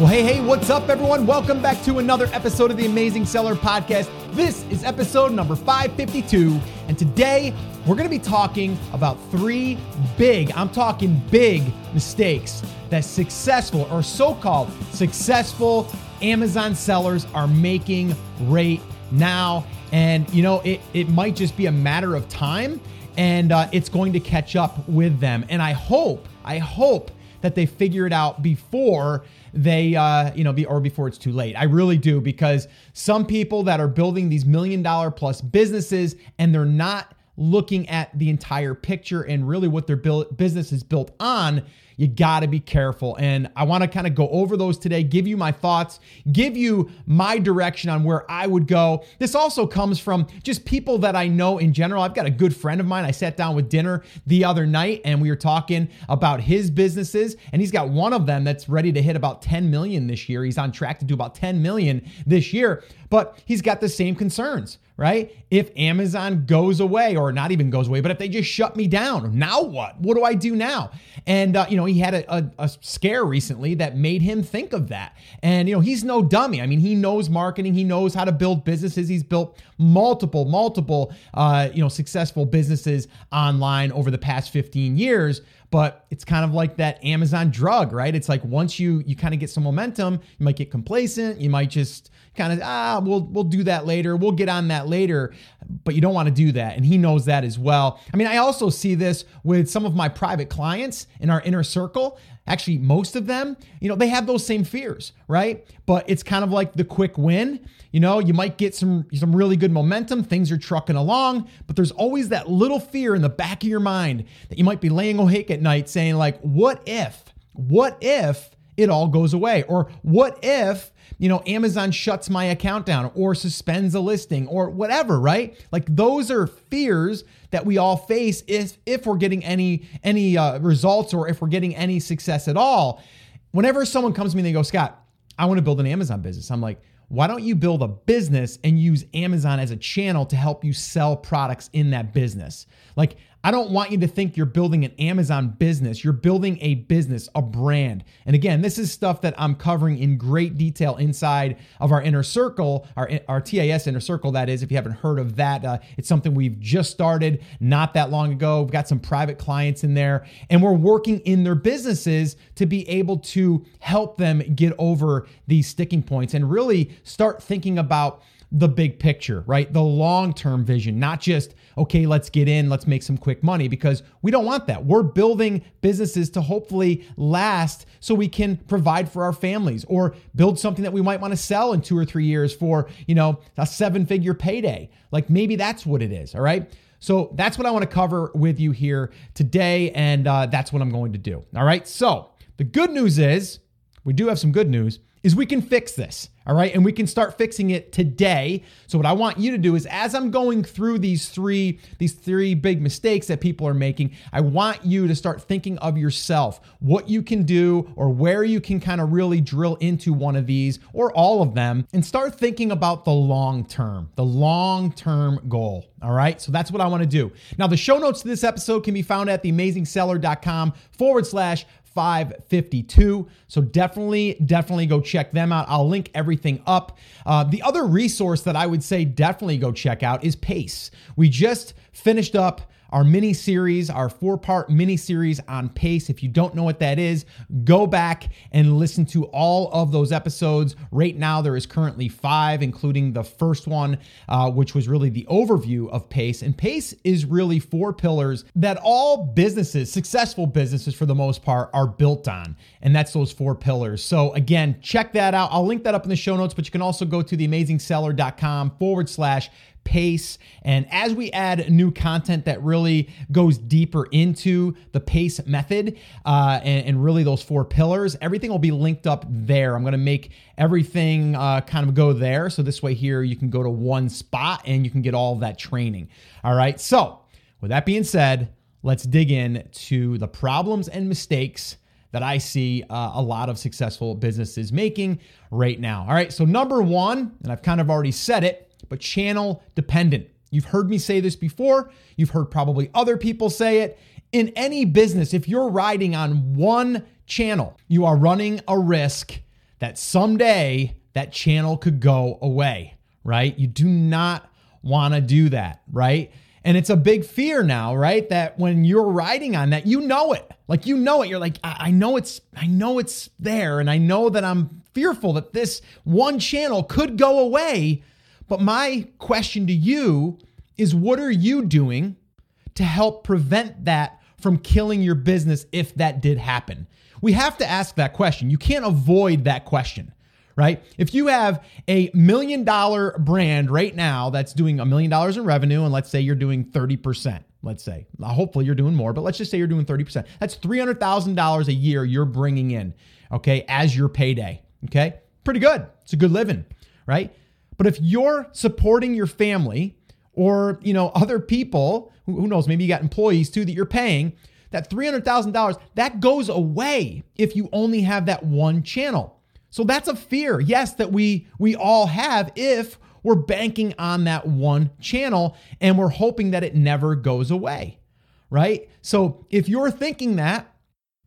Well, hey, hey, what's up, everyone? Welcome back to another episode of the Amazing Seller Podcast. This is episode number 552, and today we're going to be talking about three big, I'm talking big mistakes that successful or so called successful Amazon sellers are making right now. And, you know, it, it might just be a matter of time and uh, it's going to catch up with them. And I hope, I hope that they figure it out before they uh, you know be or before it's too late. I really do because some people that are building these million dollar plus businesses and they're not looking at the entire picture and really what their business is built on you got to be careful. And I want to kind of go over those today, give you my thoughts, give you my direction on where I would go. This also comes from just people that I know in general. I've got a good friend of mine. I sat down with dinner the other night and we were talking about his businesses and he's got one of them that's ready to hit about 10 million this year. He's on track to do about 10 million this year, but he's got the same concerns right? If Amazon goes away, or not even goes away, but if they just shut me down, now what? What do I do now? And, uh, you know, he had a, a, a, scare recently that made him think of that. And, you know, he's no dummy. I mean, he knows marketing, he knows how to build businesses. He's built multiple, multiple, uh, you know, successful businesses online over the past 15 years but it's kind of like that Amazon drug, right? It's like once you you kind of get some momentum, you might get complacent, you might just kind of ah we'll we'll do that later we'll get on that later but you don't want to do that and he knows that as well i mean i also see this with some of my private clients in our inner circle actually most of them you know they have those same fears right? But it's kind of like the quick win. You know you might get some some really good momentum things are trucking along but there's always that little fear in the back of your mind that you might be laying awake at night saying like what if what if it all goes away? Or what if you know, Amazon shuts my account down or suspends a listing or whatever, right? Like those are fears that we all face if if we're getting any any uh, results or if we're getting any success at all. Whenever someone comes to me and they go, Scott, I want to build an Amazon business. I'm like, why don't you build a business and use Amazon as a channel to help you sell products in that business? Like, I don't want you to think you're building an Amazon business. You're building a business, a brand. And again, this is stuff that I'm covering in great detail inside of our inner circle, our, our TAS inner circle, that is. If you haven't heard of that, uh, it's something we've just started not that long ago. We've got some private clients in there, and we're working in their businesses to be able to help them get over these sticking points and really start thinking about the big picture, right? The long term vision, not just, okay, let's get in, let's make some quick money, because we don't want that. We're building businesses to hopefully last so we can provide for our families or build something that we might want to sell in two or three years for, you know, a seven figure payday. Like maybe that's what it is, all right? So that's what I want to cover with you here today. And uh, that's what I'm going to do. All right. So the good news is, we do have some good news, is we can fix this. All right. And we can start fixing it today. So what I want you to do is as I'm going through these three, these three big mistakes that people are making, I want you to start thinking of yourself, what you can do or where you can kind of really drill into one of these or all of them and start thinking about the long term, the long term goal. All right. So that's what I want to do. Now, the show notes to this episode can be found at theamazingseller.com forward slash 552. So definitely, definitely go check them out. I'll link everything up. Uh, the other resource that I would say definitely go check out is Pace. We just finished up our mini series, our four part mini series on pace. If you don't know what that is, go back and listen to all of those episodes. Right now, there is currently five, including the first one, uh, which was really the overview of pace. And pace is really four pillars that all businesses, successful businesses for the most part, are built on. And that's those four pillars. So, again, check that out. I'll link that up in the show notes, but you can also go to theamazingseller.com forward slash pace. And as we add new content that really goes deeper into the pace method uh, and, and, really those four pillars, everything will be linked up there. I'm going to make everything uh, kind of go there. So this way, here you can go to one spot and you can get all that training. All right. So, with that being said, let's dig in to the problems and mistakes that I see uh, a lot of successful businesses making right now. All right. So, number one, and I've kind of already said it but channel dependent. You've heard me say this before. You've heard probably other people say it. In any business, if you're riding on one channel, you are running a risk that someday that channel could go away, right? You do not want to do that, right? And it's a big fear now, right? That when you're riding on that, you know it. Like you know it. You're like, I, I know it's, I know it's there, and I know that I'm fearful that this one channel could go away. But my question to you is what are you doing to help prevent that from killing your business if that did happen? We have to ask that question. You can't avoid that question right? If you have a million dollar brand right now that's doing a million dollars in revenue, and let's say you're doing 30%, let's say, hopefully you're doing more, but let's just say you're doing 30%. That's $300,000 a year you're bringing in, okay, as your payday, okay? Pretty good. It's a good living, right? But if you're supporting your family or, you know, other people, who knows, maybe you got employees too that you're paying, that $300,000, that goes away if you only have that one channel. So that's a fear, yes, that we we all have if we're banking on that one channel and we're hoping that it never goes away. Right? So if you're thinking that,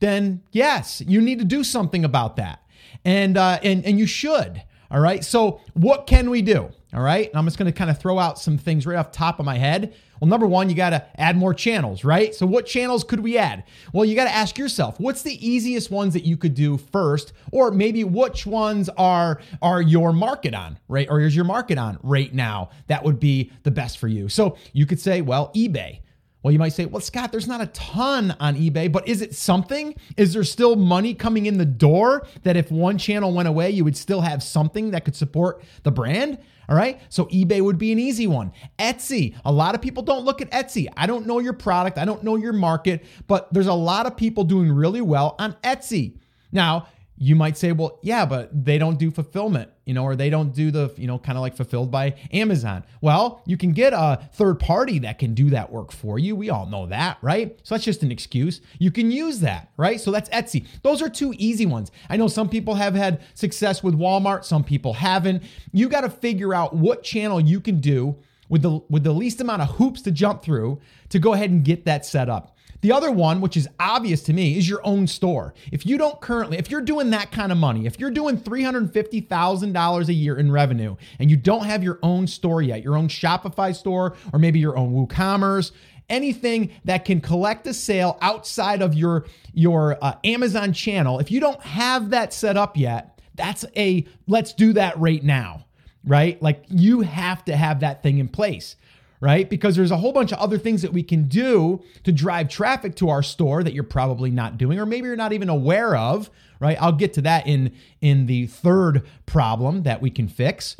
then yes, you need to do something about that. And uh, and and you should. All right. So what can we do? All right. And I'm just going to kind of throw out some things right off top of my head. Well, number one, you got to add more channels, right? So, what channels could we add? Well, you got to ask yourself, what's the easiest ones that you could do first, or maybe which ones are are your market on, right? Or is your market on right now? That would be the best for you. So, you could say, well, eBay. Well, you might say, well, Scott, there's not a ton on eBay, but is it something? Is there still money coming in the door that if one channel went away, you would still have something that could support the brand? All right. So eBay would be an easy one. Etsy. A lot of people don't look at Etsy. I don't know your product. I don't know your market, but there's a lot of people doing really well on Etsy. Now, you might say, well, yeah, but they don't do fulfillment, you know, or they don't do the, you know, kind of like fulfilled by Amazon. Well, you can get a third party that can do that work for you. We all know that, right? So that's just an excuse. You can use that, right? So that's Etsy. Those are two easy ones. I know some people have had success with Walmart, some people haven't. You got to figure out what channel you can do with the with the least amount of hoops to jump through to go ahead and get that set up. The other one, which is obvious to me, is your own store. If you don't currently, if you're doing that kind of money, if you're doing $350,000 a year in revenue and you don't have your own store yet, your own Shopify store, or maybe your own WooCommerce, anything that can collect a sale outside of your your uh, Amazon channel, if you don't have that set up yet, that's a let's do that right now, right? Like you have to have that thing in place right? Because there's a whole bunch of other things that we can do to drive traffic to our store that you're probably not doing or maybe you're not even aware of, right? I'll get to that in in the third problem that we can fix.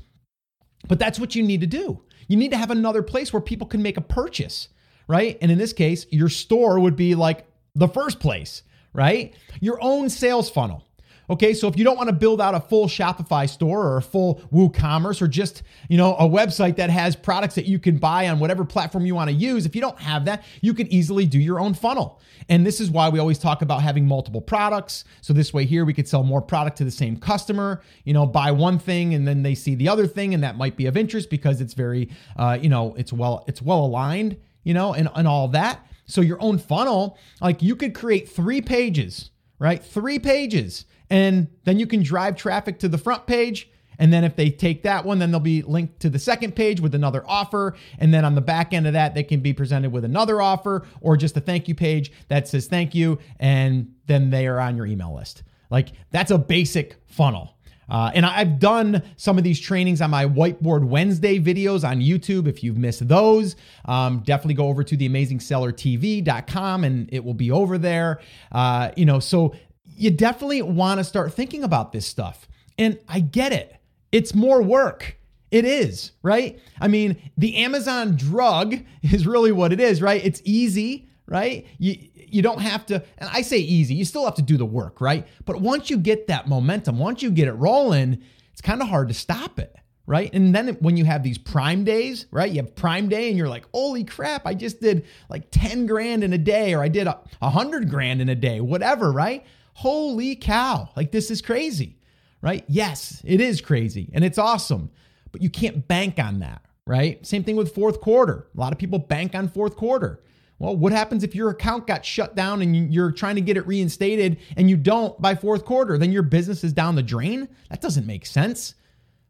But that's what you need to do. You need to have another place where people can make a purchase, right? And in this case, your store would be like the first place, right? Your own sales funnel. Okay, so if you don't want to build out a full Shopify store or a full WooCommerce or just, you know, a website that has products that you can buy on whatever platform you want to use, if you don't have that, you can easily do your own funnel. And this is why we always talk about having multiple products. So this way here we could sell more product to the same customer, you know, buy one thing and then they see the other thing and that might be of interest because it's very uh, you know, it's well it's well aligned, you know, and, and all that. So your own funnel, like you could create three pages, right? Three pages and then you can drive traffic to the front page. And then if they take that one, then they'll be linked to the second page with another offer. And then on the back end of that, they can be presented with another offer or just a thank you page that says thank you. And then they are on your email list. Like that's a basic funnel. Uh, and I've done some of these trainings on my Whiteboard Wednesday videos on YouTube. If you've missed those, um, definitely go over to theamazingsellertv.com and it will be over there. Uh, you know, so you definitely want to start thinking about this stuff. And I get it. It's more work. It is, right? I mean, the Amazon drug is really what it is, right? It's easy, right? You you don't have to and I say easy, you still have to do the work, right? But once you get that momentum, once you get it rolling, it's kind of hard to stop it right? And then when you have these prime days, right? You have prime day and you're like, holy crap, I just did like 10 grand in a day, or I did a 100 grand in a day, whatever, right? Holy cow, like this is crazy, right? Yes, it is crazy and it's awesome, but you can't bank on that, right? Same thing with fourth quarter. A lot of people bank on fourth quarter. Well, what happens if your account got shut down and you're trying to get it reinstated and you don't by fourth quarter? Then your business is down the drain? That doesn't make sense.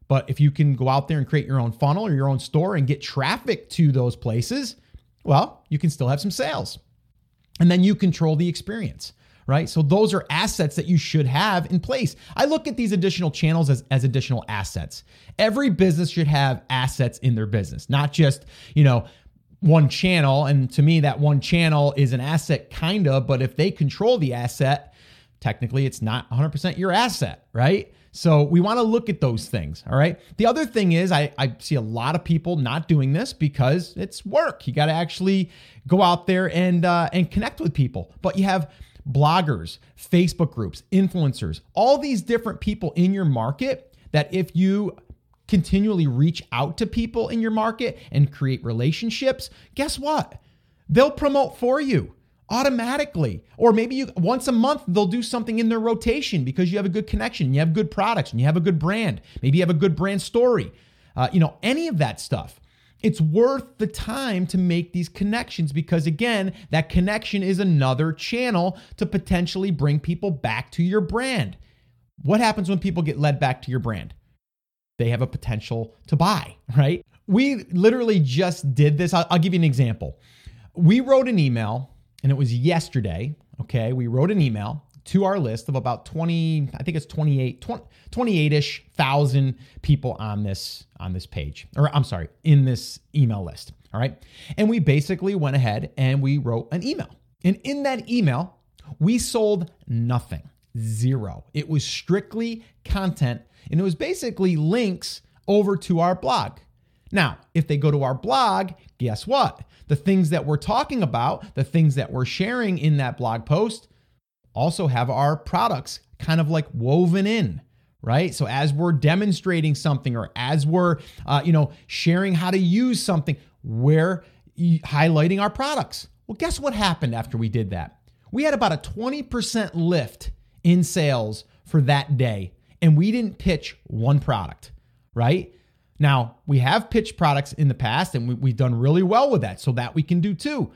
But if you can go out there and create your own funnel or your own store and get traffic to those places, well, you can still have some sales. And then you control the experience, right? So those are assets that you should have in place. I look at these additional channels as, as additional assets. Every business should have assets in their business, not just, you know, one channel. And to me, that one channel is an asset, kind of, but if they control the asset, technically it's not 100% your asset, right? So we want to look at those things. All right. The other thing is, I, I see a lot of people not doing this because it's work. You got to actually go out there and uh, and connect with people. But you have bloggers, Facebook groups, influencers, all these different people in your market that if you continually reach out to people in your market and create relationships, guess what? They'll promote for you automatically. Or maybe you once a month they'll do something in their rotation because you have a good connection, you have good products, and you have a good brand. Maybe you have a good brand story. Uh, you know, any of that stuff. It's worth the time to make these connections because, again, that connection is another channel to potentially bring people back to your brand. What happens when people get led back to your brand? They have a potential to buy, right? We literally just did this. I'll, I'll give you an example. We wrote an email and it was yesterday. Okay, we wrote an email to our list of about 20 i think it's 28 28ish thousand people on this on this page or i'm sorry in this email list all right? And we basically went ahead and we wrote an email. And in that email we sold nothing zero. It was strictly content and it was basically links over to our blog. Now if they go to our blog guess what? The things that we're talking about, the things that we're sharing in that blog post, also have our products kind of like woven in right so as we're demonstrating something or as we're uh, you know sharing how to use something we're highlighting our products well guess what happened after we did that we had about a 20% lift in sales for that day and we didn't pitch one product right now, we have pitched products in the past and we, have done really well with that, so that we can do too.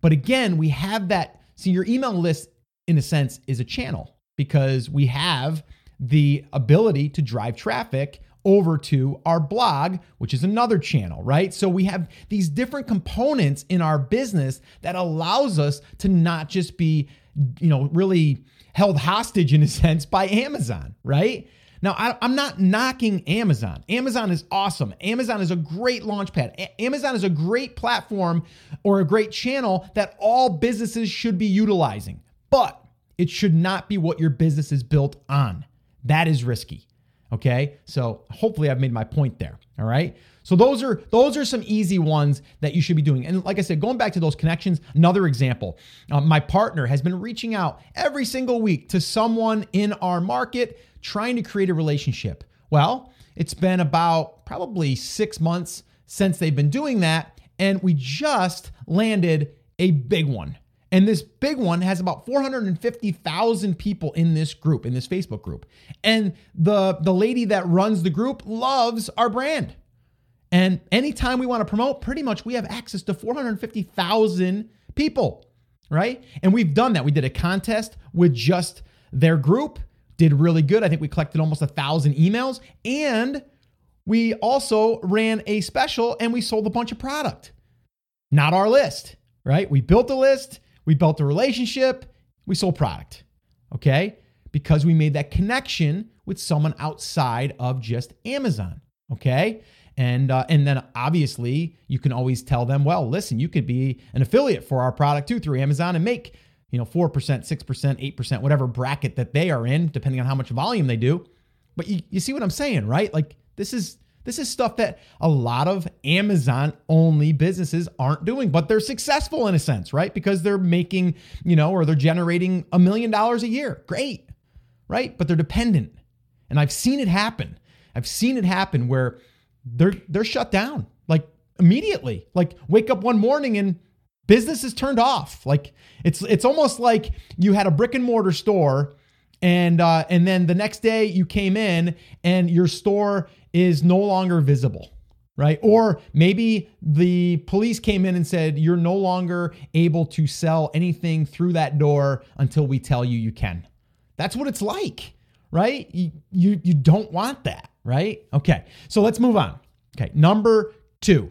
But again, we have that. See, your email list, in a sense, is a channel because we have the ability to drive traffic over to our blog, which is another channel, right? So we have these different components in our business that allows us to not just be, you know, really held hostage in a sense by Amazon, right? Now, I, am not knocking Amazon. Amazon is awesome. Amazon is a great launchpad. A- Amazon is a great platform or a great channel that all businesses should be utilizing, but it should not be what your business is built on. That is risky. Okay. So hopefully I've made my point there. All right. So those are those are some easy ones that you should be doing. And like I said, going back to those connections, another example. Uh, my partner has been reaching out every single week to someone in our market trying to create a relationship. Well, it's been about probably 6 months since they've been doing that and we just landed a big one. And this big one has about 450,000 people in this group, in this Facebook group. And the, the lady that runs the group loves our brand. And anytime we want to promote, pretty much we have access to 450,000 people, right? And we've done that. We did a contest with just their group, did really good. I think we collected almost a thousand emails. And we also ran a special and we sold a bunch of product. Not our list, right? We built a list we built a relationship, we sold product. Okay? Because we made that connection with someone outside of just Amazon. Okay? And uh, and then obviously you can always tell them, well, listen, you could be an affiliate for our product too through Amazon and make you know 4%, 6%, 8%, whatever bracket that they are in, depending on how much volume they do. But you, you see what I'm saying, right? Like this is this is stuff that a lot of Amazon only businesses aren't doing, but they're successful in a sense, right? Because they're making, you know, or they're generating a million dollars a year. Great, right? But they're dependent. And I've seen it happen. I've seen it happen where they're they're shut down like immediately. Like wake up one morning and business is turned off. Like it's it's almost like you had a brick and mortar store and uh, and then the next day you came in and your store is no longer visible right? Or maybe the police came in and said, you're no longer able to sell anything through that door until we tell you you can. That's what it's like, right? You, you, you don't want that, right? Okay, so let's move on. Okay, number two,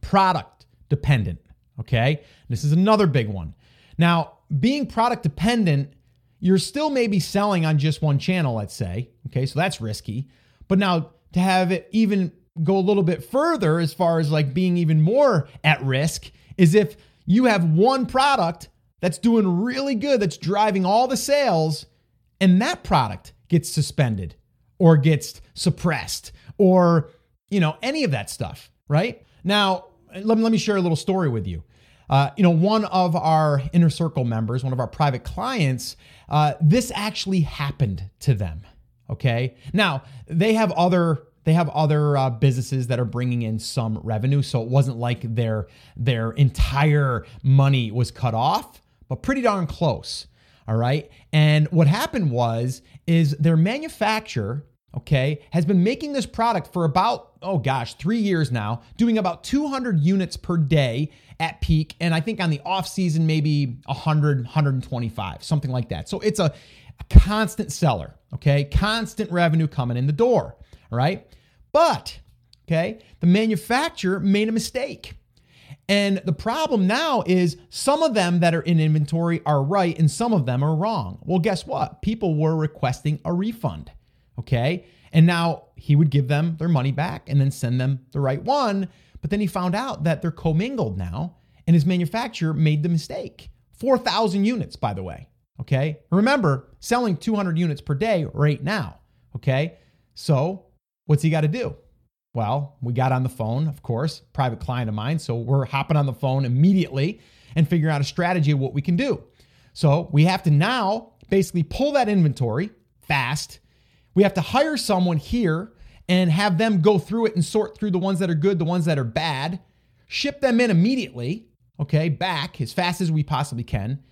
product dependent. Okay, this is another big one. Now, being product dependent, you're still maybe selling on just one channel, let's say. Okay, so that's risky. But now to have it even go a little bit further as far as like being even more at risk is if you have one product that's doing really good, that's driving all the sales, and that product gets suspended or gets suppressed or, you know, any of that stuff, right? Now, let me, let me share a little story with you. Uh, you know, one of our inner circle members, one of our private clients, uh, this actually happened to them. Okay. Now they have other they have other uh, businesses that are bringing in some revenue, so it wasn't like their their entire money was cut off, but pretty darn close. All right. And what happened was is their manufacturer okay, has been making this product for about, oh gosh, three years now, doing about 200 units per day at peak. And I think on the off season, maybe 100, 125, something like that. So it's a, a constant seller, okay, constant revenue coming in the door, right? But, okay, the manufacturer made a mistake. And the problem now is some of them that are in inventory are right and some of them are wrong. Well, guess what? People were requesting a refund. Okay. And now he would give them their money back and then send them the right one. But then he found out that they're commingled now, and his manufacturer made the mistake. 4,000 units, by the way. Okay. Remember, selling 200 units per day right now. Okay. So what's he got to do? Well, we got on the phone, of course, private client of mine. So we're hopping on the phone immediately and figuring out a strategy of what we can do. So we have to now basically pull that inventory fast we have to hire someone here and have them go through it and sort through the ones that are good, the ones that are bad, ship them in immediately, okay, back as fast as we possibly can.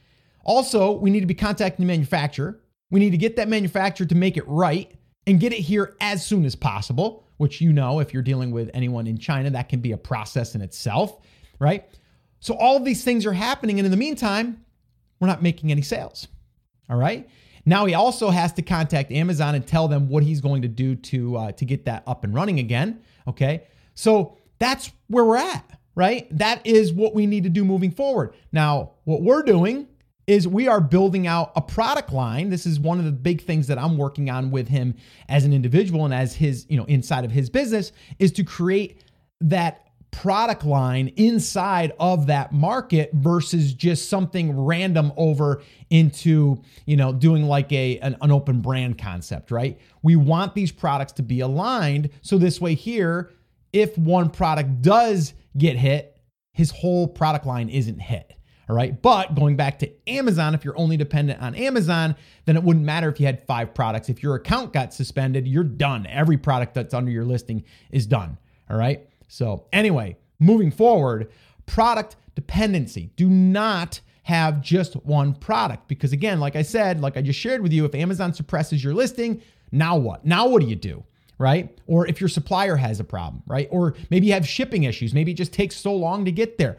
Also, we need to be contacting the manufacturer. We need to get that manufacturer to make it right and get it here as soon as possible, which you know, if you're dealing with anyone in China, that can be a process in itself, right? So, all of these things are happening. And in the meantime, we're not making any sales, all right? Now he also has to contact Amazon and tell them what he's going to do to uh, to get that up and running again. Okay, so that's where we're at, right? That is what we need to do moving forward. Now, what we're doing is we are building out a product line. This is one of the big things that I'm working on with him as an individual and as his, you know, inside of his business is to create that product line inside of that market versus just something random over into you know doing like a an, an, open brand concept right? We want these products to be aligned. So this way here if one product does get hit his whole product line isn't hit all right but going back to amazon if you're only dependent on amazon then it wouldn't matter if you had five products if your account got suspended you're done every product that's under your listing is done all right so, anyway, moving forward, product dependency. Do not have just one product because, again, like I said, like I just shared with you, if Amazon suppresses your listing, now what? Now what do you do? Right? Or if your supplier has a problem, right? Or maybe you have shipping issues. Maybe it just takes so long to get there.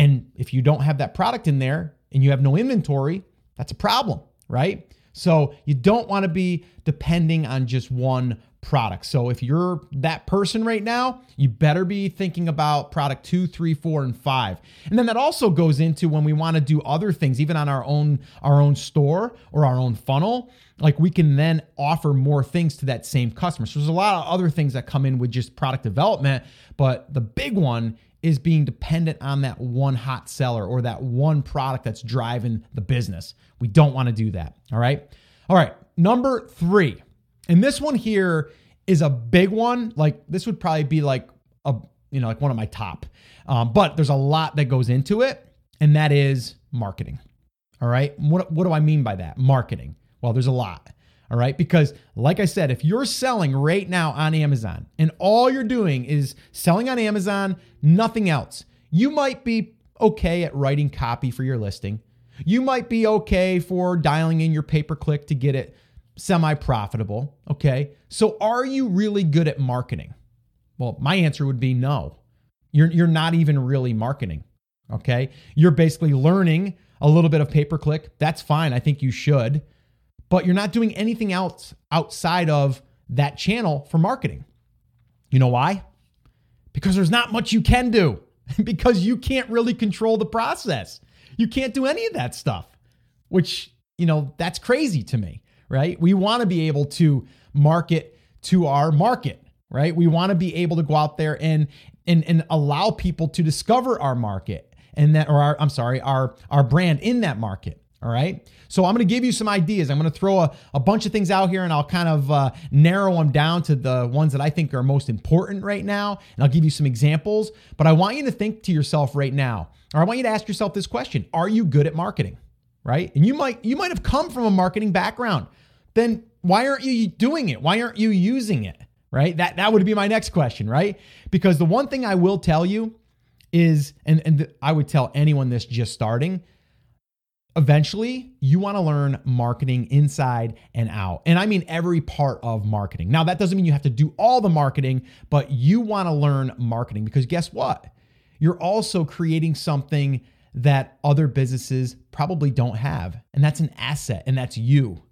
And if you don't have that product in there and you have no inventory, that's a problem, right? So you don't want to be depending on just one product. So if you're that person right now, you better be thinking about product two, three, four, and five. And then that also goes into when we want to do other things, even on our own our own store or our own funnel. Like we can then offer more things to that same customer. So there's a lot of other things that come in with just product development, but the big one is being dependent on that one hot seller or that one product that's driving the business. We don't want to do that. All right. All right. Number three and this one here is a big one. Like this would probably be like a you know like one of my top. Um, but there's a lot that goes into it, and that is marketing. All right. What what do I mean by that? Marketing. Well, there's a lot. All right. Because, like I said, if you're selling right now on Amazon and all you're doing is selling on Amazon, nothing else, you might be okay at writing copy for your listing. You might be okay for dialing in your pay per click to get it semi profitable. Okay. So are you really good at marketing? Well, my answer would be no. You're, you're not even really marketing. Okay. You're basically learning a little bit of pay per click. That's fine. I think you should, but you're not doing anything else outside of that channel for marketing. You know why? Because there's not much you can do, because you can't really control the process. You can't do any of that stuff, which, you know, that's crazy to me, right? We want to be able to market to our market, right? We want to be able to go out there and and and allow people to discover our market and that or our I'm sorry, our our brand in that market. All right. So I'm going to give you some ideas. I'm going to throw a, a bunch of things out here and I'll kind of uh, narrow them down to the ones that I think are most important right now. And I'll give you some examples. But I want you to think to yourself right now, or I want you to ask yourself this question Are you good at marketing? Right. And you might you might have come from a marketing background. Then why aren't you doing it? Why aren't you using it? Right. That that would be my next question, right? Because the one thing I will tell you is, and, and I would tell anyone this just starting, eventually you want to learn marketing inside and out. And I mean every part of marketing. Now, that doesn't mean you have to do all the marketing, but you want to learn marketing because guess what? You're also creating something that other businesses probably don't have. And that's an asset, and that's you,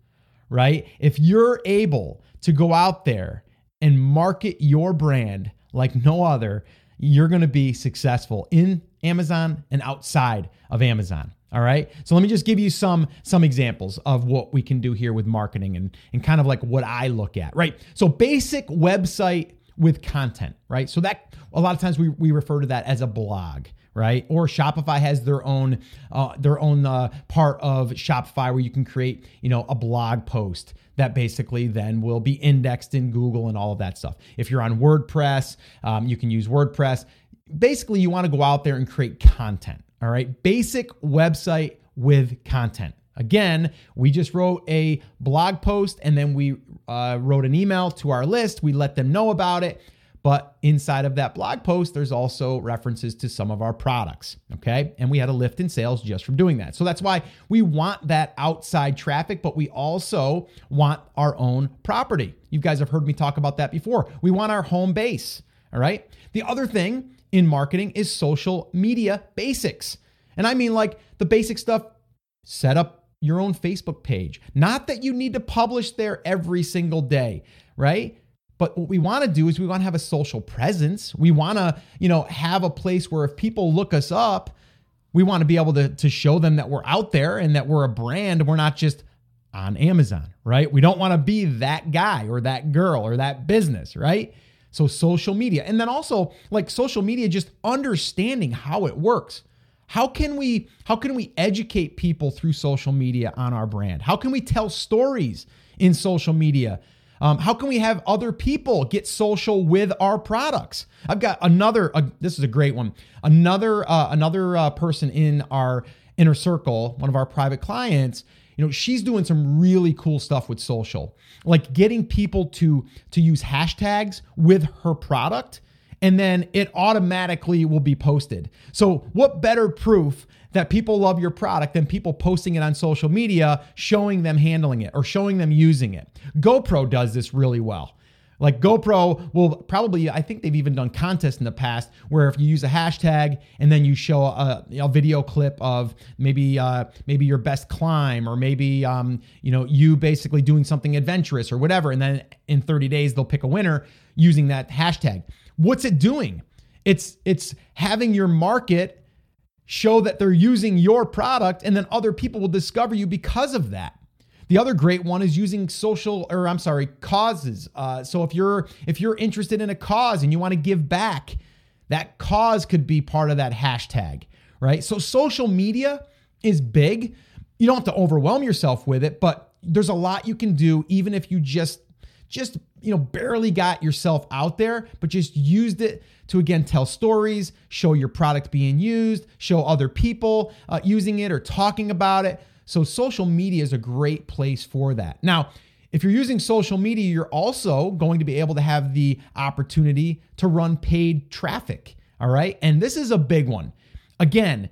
right? If you're able to go out there and market your brand like no other, you're going to be successful in Amazon and outside of Amazon. All right. So let me just give you some some examples of what we can do here with marketing and and kind of like what I look at. Right. So basic website with content, right? So that a lot of times we, we refer to that as a blog, right? Or Shopify has their own uh, their own uh, part of Shopify where you can create, you know, a blog post that basically then will be indexed in Google and all of that stuff. If you're on WordPress, um, you can use WordPress. Basically, you want to go out there and create content, all right? Basic website with content. Again, we just wrote a blog post and then we uh, wrote an email to our list. We let them know about it. But inside of that blog post, there's also references to some of our products. Okay. And we had a lift in sales just from doing that. So that's why we want that outside traffic, but we also want our own property. You guys have heard me talk about that before. We want our home base. All right. The other thing in marketing is social media basics. And I mean like the basic stuff set up your own Facebook page. Not that you need to publish there every single day, right? But what we want to do is we want to have a social presence. We want to, you know, have a place where if people look us up, we want to be able to, to show them that we're out there and that we're a brand. We're not just on Amazon, right? We don't want to be that guy or that girl or that business, right? So social media. And then also like social media, just understanding how it works. How can we how can we educate people through social media on our brand? How can we tell stories in social media? Um, how can we have other people get social with our products? I've got another. Uh, this is a great one. Another uh, another uh, person in our inner circle, one of our private clients. You know, she's doing some really cool stuff with social, like getting people to to use hashtags with her product and then it automatically will be posted. So, what better proof that people love your product than people posting it on social media, showing them handling it or showing them using it? GoPro does this really well. Like GoPro will probably, I think they've even done contests in the past where if you use a hashtag and then you show a, a video clip of maybe uh, maybe your best climb or maybe um, you know you basically doing something adventurous or whatever, and then in 30 days they'll pick a winner using that hashtag. What's it doing? It's it's having your market show that they're using your product and then other people will discover you because of that. The other great one is using social or I'm sorry, causes. Uh, so if you're if you're interested in a cause and you want to give back, that cause could be part of that hashtag, right? So social media is big. You don't have to overwhelm yourself with it, but there's a lot you can do even if you just just you know barely got yourself out there but just used it to again tell stories show your product being used show other people uh, using it or talking about it so social media is a great place for that. Now if you're using social media you're also going to be able to have the opportunity to run paid traffic all right? And this is a big one. Again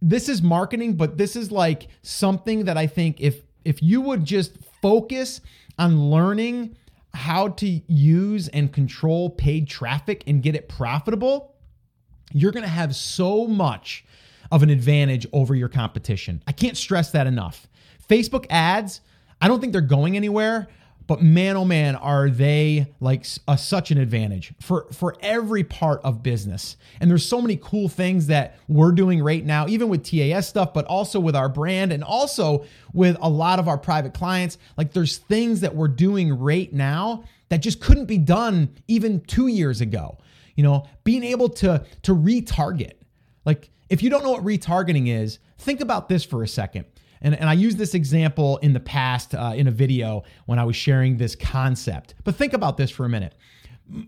this is marketing but this is like something that i think if if you would just focus on learning how to use and control paid traffic and get it profitable, you're going to have so much of an advantage over your competition. I can't stress that enough. Facebook ads, I don't think they're going anywhere, but man oh man are they like a, such an advantage for for every part of business and there's so many cool things that we're doing right now even with TAS stuff but also with our brand and also with a lot of our private clients like there's things that we're doing right now that just couldn't be done even 2 years ago you know being able to to retarget like if you don't know what retargeting is think about this for a second and, and I used this example in the past uh, in a video when I was sharing this concept. But think about this for a minute.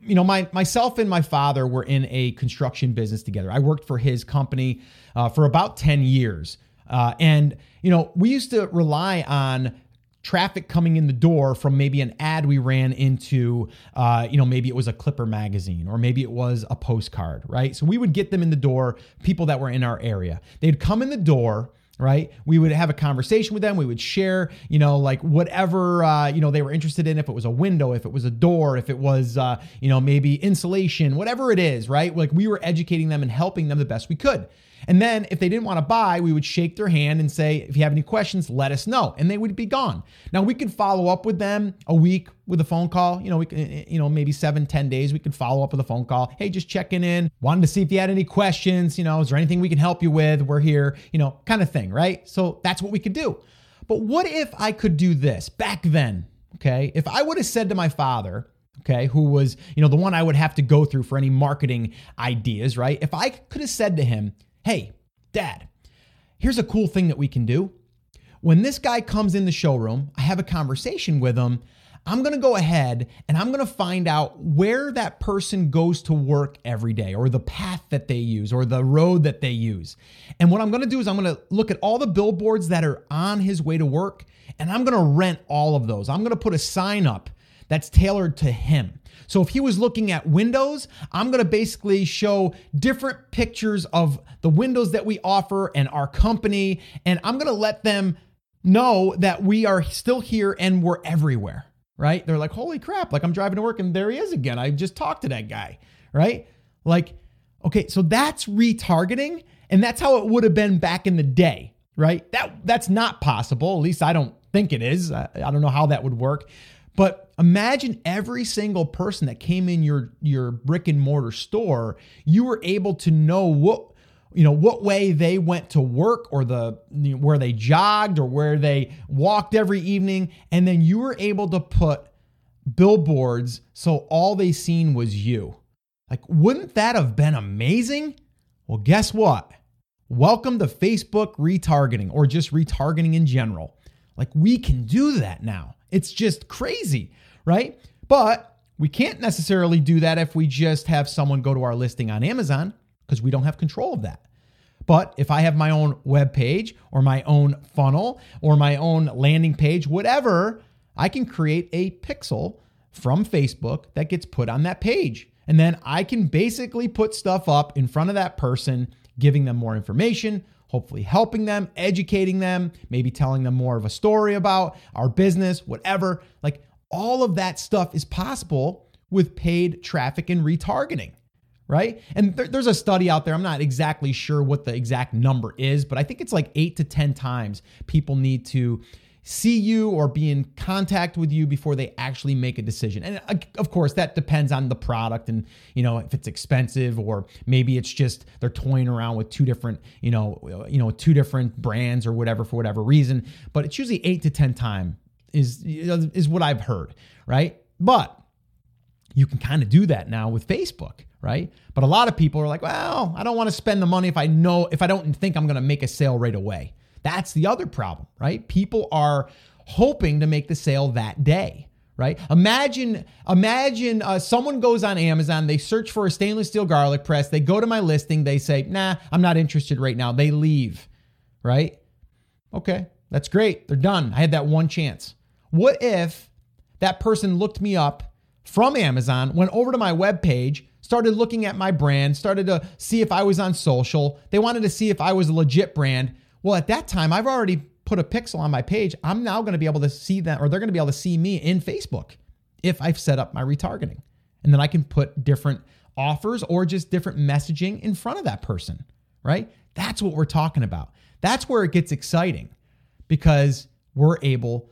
You know, my myself and my father were in a construction business together. I worked for his company uh, for about 10 years. Uh, and, you know, we used to rely on traffic coming in the door from maybe an ad we ran into, uh, you know, maybe it was a Clipper magazine or maybe it was a postcard, right? So we would get them in the door, people that were in our area. They'd come in the door right? We would have a conversation with them. We would share, you know, like whatever, uh, you know, they were interested in. If it was a window, if it was a door, if it was, uh, you know, maybe insulation, whatever it is, right? Like we were educating them and helping them the best we could. And then if they didn't want to buy, we would shake their hand and say, if you have any questions, let us know. And they would be gone. Now we could follow up with them a week with a phone call. You know, we could, you know, maybe seven, ten days, we could follow up with a phone call. Hey, just checking in. Wanted to see if you had any questions. You know, is there anything we can help you with? We're here, you know, kind of thing, right? So that's what we could do. But what if I could do this back then? Okay. If I would have said to my father, okay, who was, you know, the one I would have to go through for any marketing ideas, right? If I could have said to him, hey, dad, here's a cool thing that we can do. When this guy comes in the showroom, I have a conversation with him. I'm going to go ahead and I'm going to find out where that person goes to work every day or the path that they use or the road that they use. And what I'm going to do is I'm going to look at all the billboards that are on his way to work and I'm going to rent all of those. I'm going to put a sign up that's tailored to him. So if he was looking at windows, I'm going to basically show different pictures of the windows that we offer and our company. And I'm going to let them know that we are still here and we're everywhere, right? They're like, holy crap, like I'm driving to work and there he is again. I just talked to that guy, right? Like, okay, so that's retargeting. And that's how it would have been back in the day, right? That that's not possible. At least I don't think it is. I, I don't know how that would work. But imagine every single person that came in your your brick and mortar store, you were able to know what you know what way they went to work or the you know, where they jogged or where they walked every evening and then you were able to put billboards so all they seen was you. Like wouldn't that have been amazing? Well, guess what? Welcome to Facebook retargeting or just retargeting in general. Like we can do that now. It's just crazy, right? But we can't necessarily do that if we just have someone go to our listing on Amazon because we don't have control of that. But if I have my own web page or my own funnel or my own landing page, whatever, I can create a pixel from Facebook that gets put on that page. And then I can basically put stuff up in front of that person, giving them more information, hopefully helping them, educating them, maybe telling them more of a story about our business, whatever. Like all of that stuff is possible with paid traffic and retargeting, right? And there, there's a study out there. I'm not exactly sure what the exact number is, but I think it's like eight to 10 times people need to see you or be in contact with you before they actually make a decision. And uh, of course, that depends on the product and, you know, if it's expensive or maybe it's just they're toying around with two different, you know, you know, two different brands or whatever for whatever reason, but it's usually 8 to 10 time is is what I've heard, right? But you can kind of do that now with Facebook, right? But a lot of people are like, "Well, I don't want to spend the money if I know if I don't think I'm going to make a sale right away." That's the other problem, right? People are hoping to make the sale that day right? Imagine, imagine uh, someone goes on Amazon, they search for a stainless steel garlic press, they go to my listing, they say, "Nah, I'm not interested right now." They leave, right? Okay, that's great. They're done. I had that one chance. What if that person looked me up from Amazon, went over to my webpage, started looking at my brand, started to see if I was on social. They wanted to see if I was a legit brand. Well, at that time, I've already put a pixel on my page. I'm now going to be able to see them, or they're going to be able to see me in Facebook if I've set up my retargeting. And then I can put different offers or just different messaging in front of that person, right? That's what we're talking about. That's where it gets exciting because we're able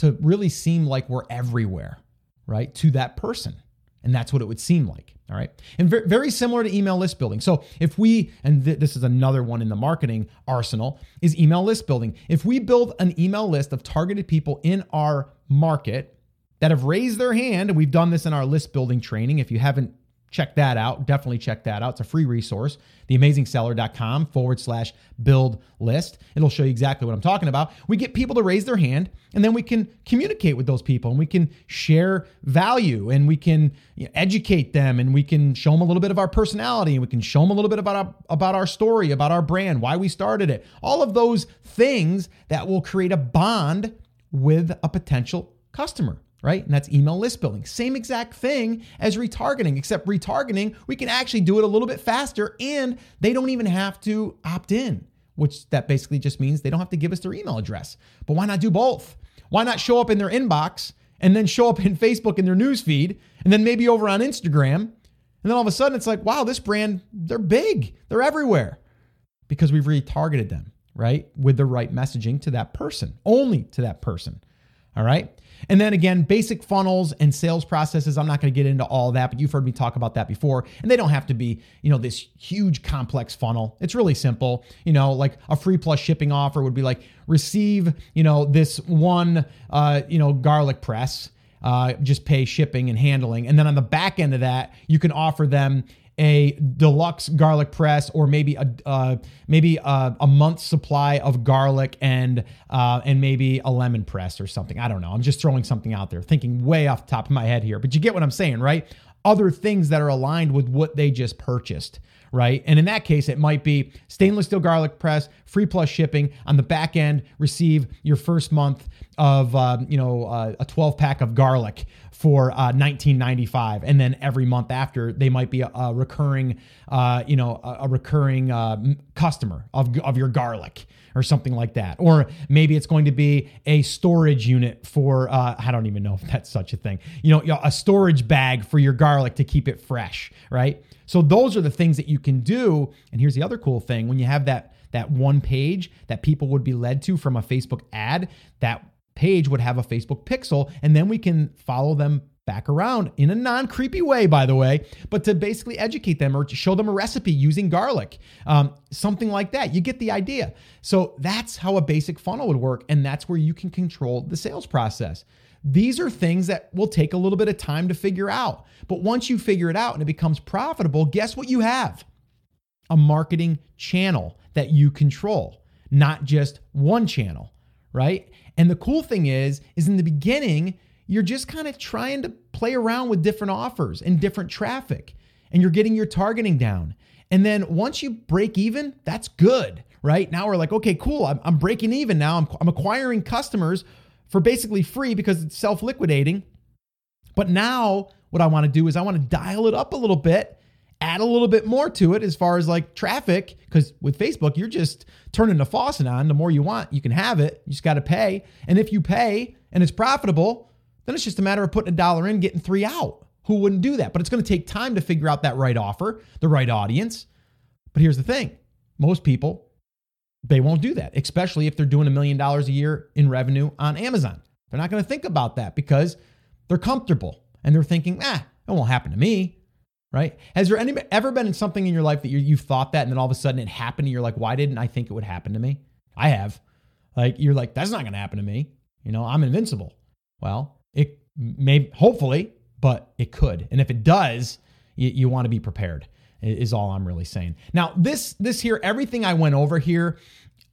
to, really seem like we're everywhere, right? To that person. And that's what it would seem like. All right. And very similar to email list building. So if we, and th- this is another one in the marketing arsenal, is email list building. If we build an email list of targeted people in our market that have raised their hand, and we've done this in our list building training. If you haven't check that out. Definitely check that out. It's a free resource, theamazingseller.com forward slash build list. It'll show you exactly what I'm talking about. We get people to raise their hand and then we can communicate with those people and we can share value and we can you know, educate them and we can show them a little bit of our personality and we can show them a little bit about our, about our story, about our brand, why we started it. All of those things that will create a bond with a potential customer right? And that's email list building. Same exact thing as retargeting, except retargeting, we can actually do it a little bit faster and they don't even have to opt in, which that basically just means they don't have to give us their email address. But why not do both? Why not show up in their inbox and then show up in Facebook in their newsfeed and then maybe over on Instagram? And then all of a sudden it's like, wow, this brand, they're big, they're everywhere because we've retargeted them, right? With the right messaging to that person, only to that person. All right. And then again, basic funnels and sales processes. I'm not going to get into all that, but you've heard me talk about that before. And they don't have to be, you know, this huge complex funnel. It's really simple. You know, like a free plus shipping offer would be like receive, you know, this one, uh, you know, garlic press. Uh, just pay shipping and handling. And then on the back end of that, you can offer them a deluxe garlic press or maybe a uh, maybe a, a month's supply of garlic and uh, and maybe a lemon press or something. I don't know. I'm just throwing something out there, thinking way off the top of my head here, but you get what I'm saying, right? Other things that are aligned with what they just purchased right? And in that case, it might be stainless steel garlic press, free plus shipping on the back end. Receive your first month of uh, you know uh, a 12 pack of garlic for uh, 1995 and then every month after they might be a, a recurring uh, you know a, a recurring uh, customer of, of your garlic or something like that. Or maybe it's going to be a storage unit for uh, i don't even know if that's such a thing. You know a storage bag for your garlic to keep it fresh right? So those are the things that you can do. And here's the other cool thing. When you have that that one page that people would be led to from a facebook ad that page would have a Facebook pixel, and then we can follow them back around in a non creepy way, by the way, but to basically educate them or to show them a recipe using garlic, um, something like that. You get the idea. So that's how a basic funnel would work, and that's where you can control the sales process. These are things that will take a little bit of time to figure out. But once you figure it out and it becomes profitable, guess what you have? A marketing channel that you control, not just one channel, right? And the cool thing is, is in the beginning, you're just kind of trying to play around with different offers and different traffic, and you're getting your targeting down. And then once you break even, that's good, right? Now we're like, okay, cool. I'm, I'm breaking even now. I'm, I'm acquiring customers for basically free because it's self liquidating. But now what I want to do is I want to dial it up a little bit add a little bit more to it as far as like traffic because with facebook you're just turning the faucet on. The more you want you can have it. You just got to pay. And if you pay and it's profitable then it's just a matter of putting a dollar in getting three out. Who wouldn't do that? But it's going to take time to figure out that right offer the right audience. But here's the thing. Most people they won't do that especially if they're doing a million dollars a year in revenue on amazon. They're not going to think about that because they're comfortable and they're thinking ah it won't happen to me right? Has there any, ever been something in your life that you have thought that and then all of a sudden it happened and you're like, why didn't I think it would happen to me? I have. Like, you're like, that's not going to happen to me. You know, I'm invincible. Well, it may, hopefully, but it could. And if it does, you, you want to be prepared is all I'm really saying. Now, this, this here, everything I went over here,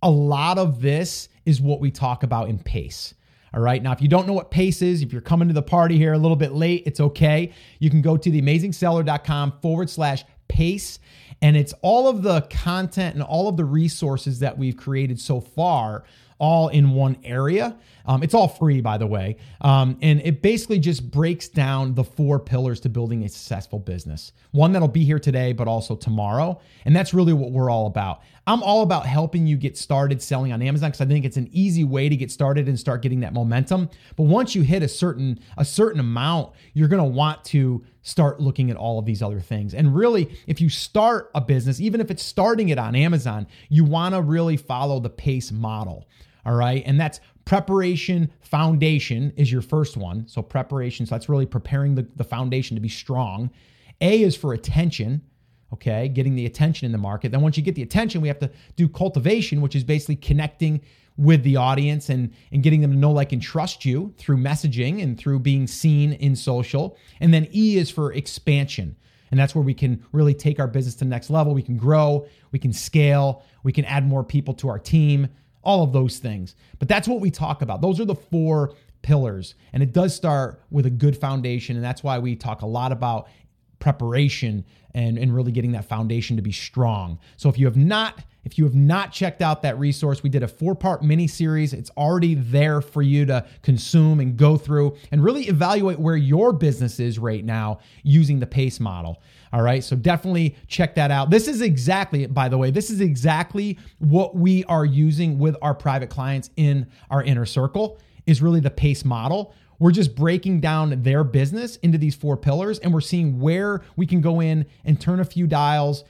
a lot of this is what we talk about in pace. All right. Now, if you don't know what PACE is, if you're coming to the party here a little bit late, it's okay. You can go to theamazingseller.com forward slash PACE. And it's all of the content and all of the resources that we've created so far all in one area. Um, it's all free, by the way. Um, and it basically just breaks down the four pillars to building a successful business. One that'll be here today, but also tomorrow. And that's really what we're all about. I'm all about helping you get started selling on Amazon because I think it's an easy way to get started and start getting that momentum. But once you hit a certain a certain amount, you're going to want to start looking at all of these other things. And really, if you start a business, even if it's starting it on Amazon, you want to really follow the PACE model. All right. And that's preparation foundation is your first one. So preparation. So that's really preparing the, the foundation to be strong. A is for attention. Okay. Getting the attention in the market. Then once you get the attention, we have to do cultivation, which is basically connecting with the audience and, and getting them to know, like, and trust you through messaging and through being seen in social. And then E is for expansion. And that's where we can really take our business to the next level. We can grow, we can scale, we can add more people to our team, all of those things. But that's what we talk about. Those are the four pillars. And it does start with a good foundation. And that's why we talk a lot about preparation and, and really getting that foundation to be strong. So if you have not if you have not checked out that resource, we did a four-part mini series. It's already there for you to consume and go through and really evaluate where your business is right now using the PACE model. All right, so definitely check that out. This is exactly, by the way, this is exactly what we are using with our private clients in our inner circle. Is really the PACE model. We're just breaking down their business into these four pillars and we're seeing where we can go in and turn a few dials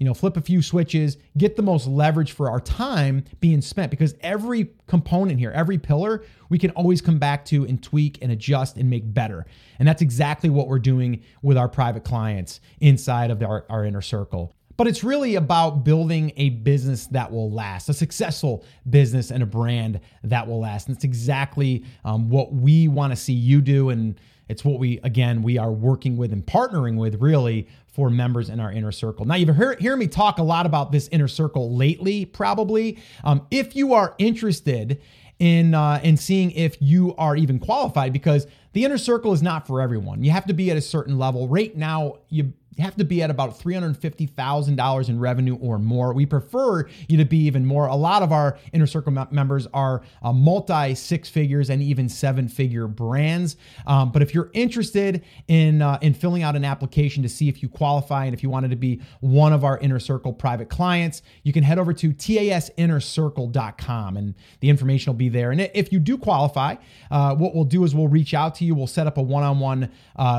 you know, flip a few switches, get the most leverage for our time being spent because every component here, every pillar, we can always come back to and tweak and adjust and make better. And that's exactly what we're doing with our private clients inside of our, our inner circle. But it's really about building a business that will last, a successful business and a brand that will last. And it's exactly um, what we want to see you do. And it's what we, again, we are working with and partnering with really for members in our inner circle. Now, you've heard hear me talk a lot about this inner circle lately, probably. Um, if you are interested in uh, in seeing if you are even qualified, because the inner circle is not for everyone. You have to be at a certain level. Right now, you have to be at about $350,000 in revenue or more. We prefer you to be even more. A lot of our inner circle members are uh, multi six figures and even seven figure brands. Um, but if you're interested in uh, in filling out an application to see if you qualify and if you wanted to be one of our inner circle private clients, you can head over to tasinnercircle.com and the information will be there. And if you do qualify, uh, what we'll do is we'll reach out to you. We'll set up a one on one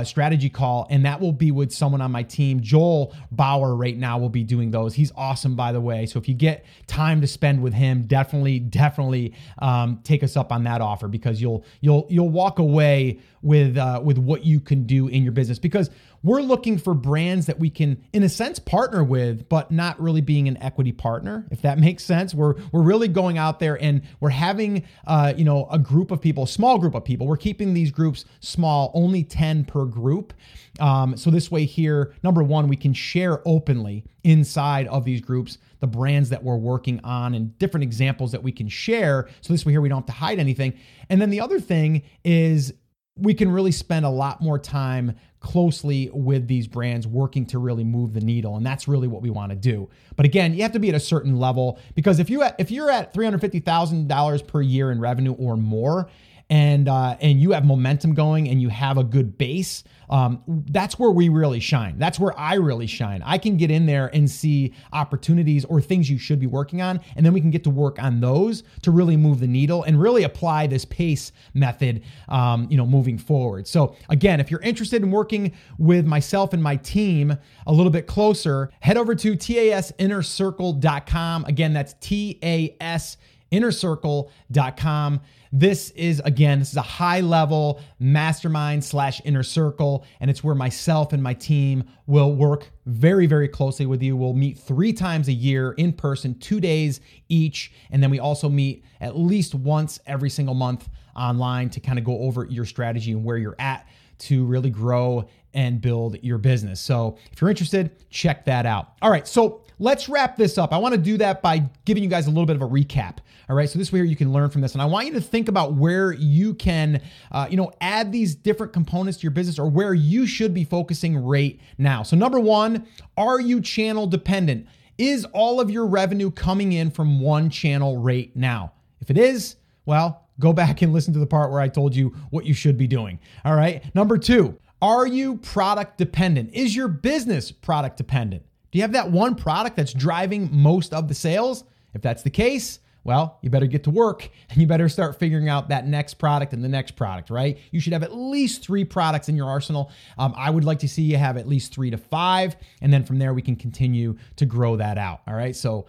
strategy call, and that will be with someone on my team. Joel Bauer right now will be doing those. He's awesome, by the way. So if you get time to spend with him, definitely, definitely um, take us up on that offer because you'll you'll you'll walk away with uh, with what you can do in your business because we're looking for brands that we can in a sense partner with but not really being an equity partner if that makes sense. We're we're really going out there and we're having uh, you know a group of people a small group of people. We're keeping these groups small only 10 per group. Um, so this way here number one we can share openly inside of these groups the brands that we're working on and different examples that we can share. So this way here we don't have to hide anything. And then the other thing is we can really spend a lot more time closely with these brands working to really move the needle and that's really what we want to do. But again you have to be at a certain level because if you if you're at $350000 per year in revenue or more and uh, and you have momentum going and you have a good base, um, that's where we really shine. That's where I really shine. I can get in there and see opportunities or things you should be working on, and then we can get to work on those to really move the needle and really apply this pace method, um, you know, moving forward. So again, if you're interested in working with myself and my team a little bit closer, head over to tasinnercircle.com. Again, that's T A S innercircle.com. This is, again, this is a high level mastermind slash inner circle, and it's where myself and my team will work very, very closely with you. We'll meet three times a year in person, two days each. And then we also meet at least once every single month online to kind of go over your strategy and where you're at to really grow and build your business. So if you're interested, check that out. All right. So let's wrap this up. I want to do that by giving you guys a little bit of a recap. All right. So this way you can learn from this. And I want you to think about where you can, uh, you know, add these different components to your business or where you should be focusing right now. So number one, are you channel dependent? Is all of your revenue coming in from one channel right now? If it is, well, go back and listen to the part where I told you what you should be doing. All right. Number two, are you product dependent? Is your business product dependent? Do you have that one product that's driving most of the sales? If that's the case, well, you better get to work and you better start figuring out that next product and the next product, right? You should have at least three products in your arsenal. Um, I would like to see you have at least three to five. And then from there, we can continue to grow that out. All right. So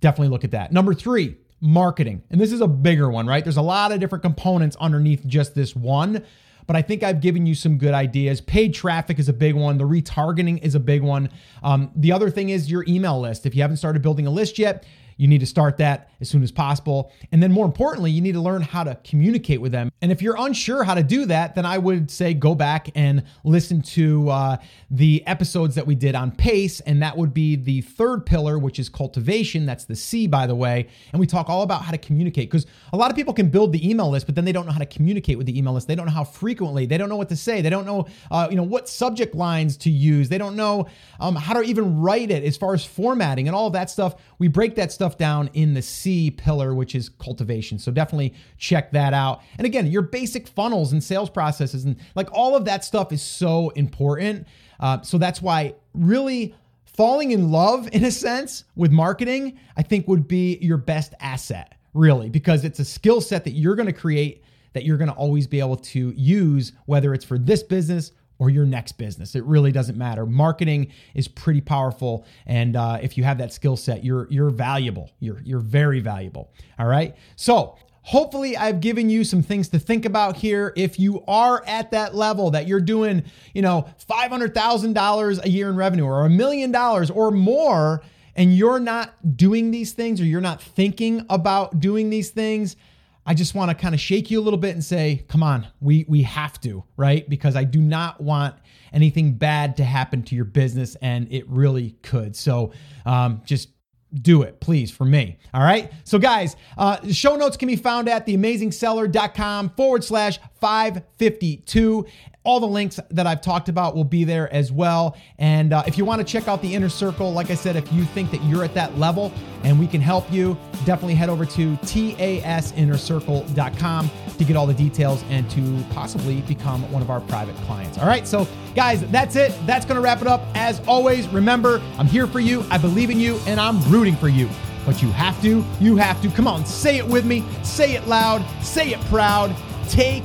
definitely look at that. Number three, marketing. And this is a bigger one, right? There's a lot of different components underneath just this one but I think I've given you some good ideas. Paid traffic is a big one. The retargeting is a big one. Um, the other thing is your email list. If you haven't started building a list yet, you need to start that as soon as possible. And then more importantly, you need to learn how to communicate with them. And if you're unsure how to do that, then I would say go back and listen to uh, the episodes that we did on pace. And that would be the third pillar, which is cultivation. That's the C, by the way. And we talk all about how to communicate because a lot of people can build the email list, but then they don't know how to communicate with the email list. They don't know how frequently, they don't know what to say. They don't know, uh, you know, what subject lines to use. They don't know um, how to even write it as far as formatting and all that stuff. We break that stuff down in the C pillar, which is cultivation. So definitely check that out. And again, your basic funnels and sales processes and like all of that stuff is so important. Uh, so that's why really falling in love in a sense with marketing, I think would be your best asset, really, because it's a skill set that you're going to create that you're going to always be able to use, whether it's for this business or your next business. It really doesn't matter. Marketing is pretty powerful, and uh, if you have that skill set, you're you're valuable. You're you're very valuable. All right. So hopefully I've given you some things to think about here. If you are at that level that you're doing, you know, five hundred thousand dollars a year in revenue or a million dollars or more. And you're not doing these things or you're not thinking about doing these things, I just want to kind of shake you a little bit and say, come on, we we have to, right? Because I do not want anything bad to happen to your business, and it really could. So um, just do it, please, for me. All right. So, guys, uh, show notes can be found at theamazingseller.com forward slash 552. All the links that I've talked about will be there as well. And uh, if you want to check out the inner circle, like I said, if you think that you're at that level and we can help you, definitely head over to tasinnercircle.com to get all the details and to possibly become one of our private clients. All right. So, guys, that's it. That's going to wrap it up. As always, remember, I'm here for you. I believe in you and I'm rooting for you. But you have to, you have to. Come on, say it with me. Say it loud. Say it proud. Take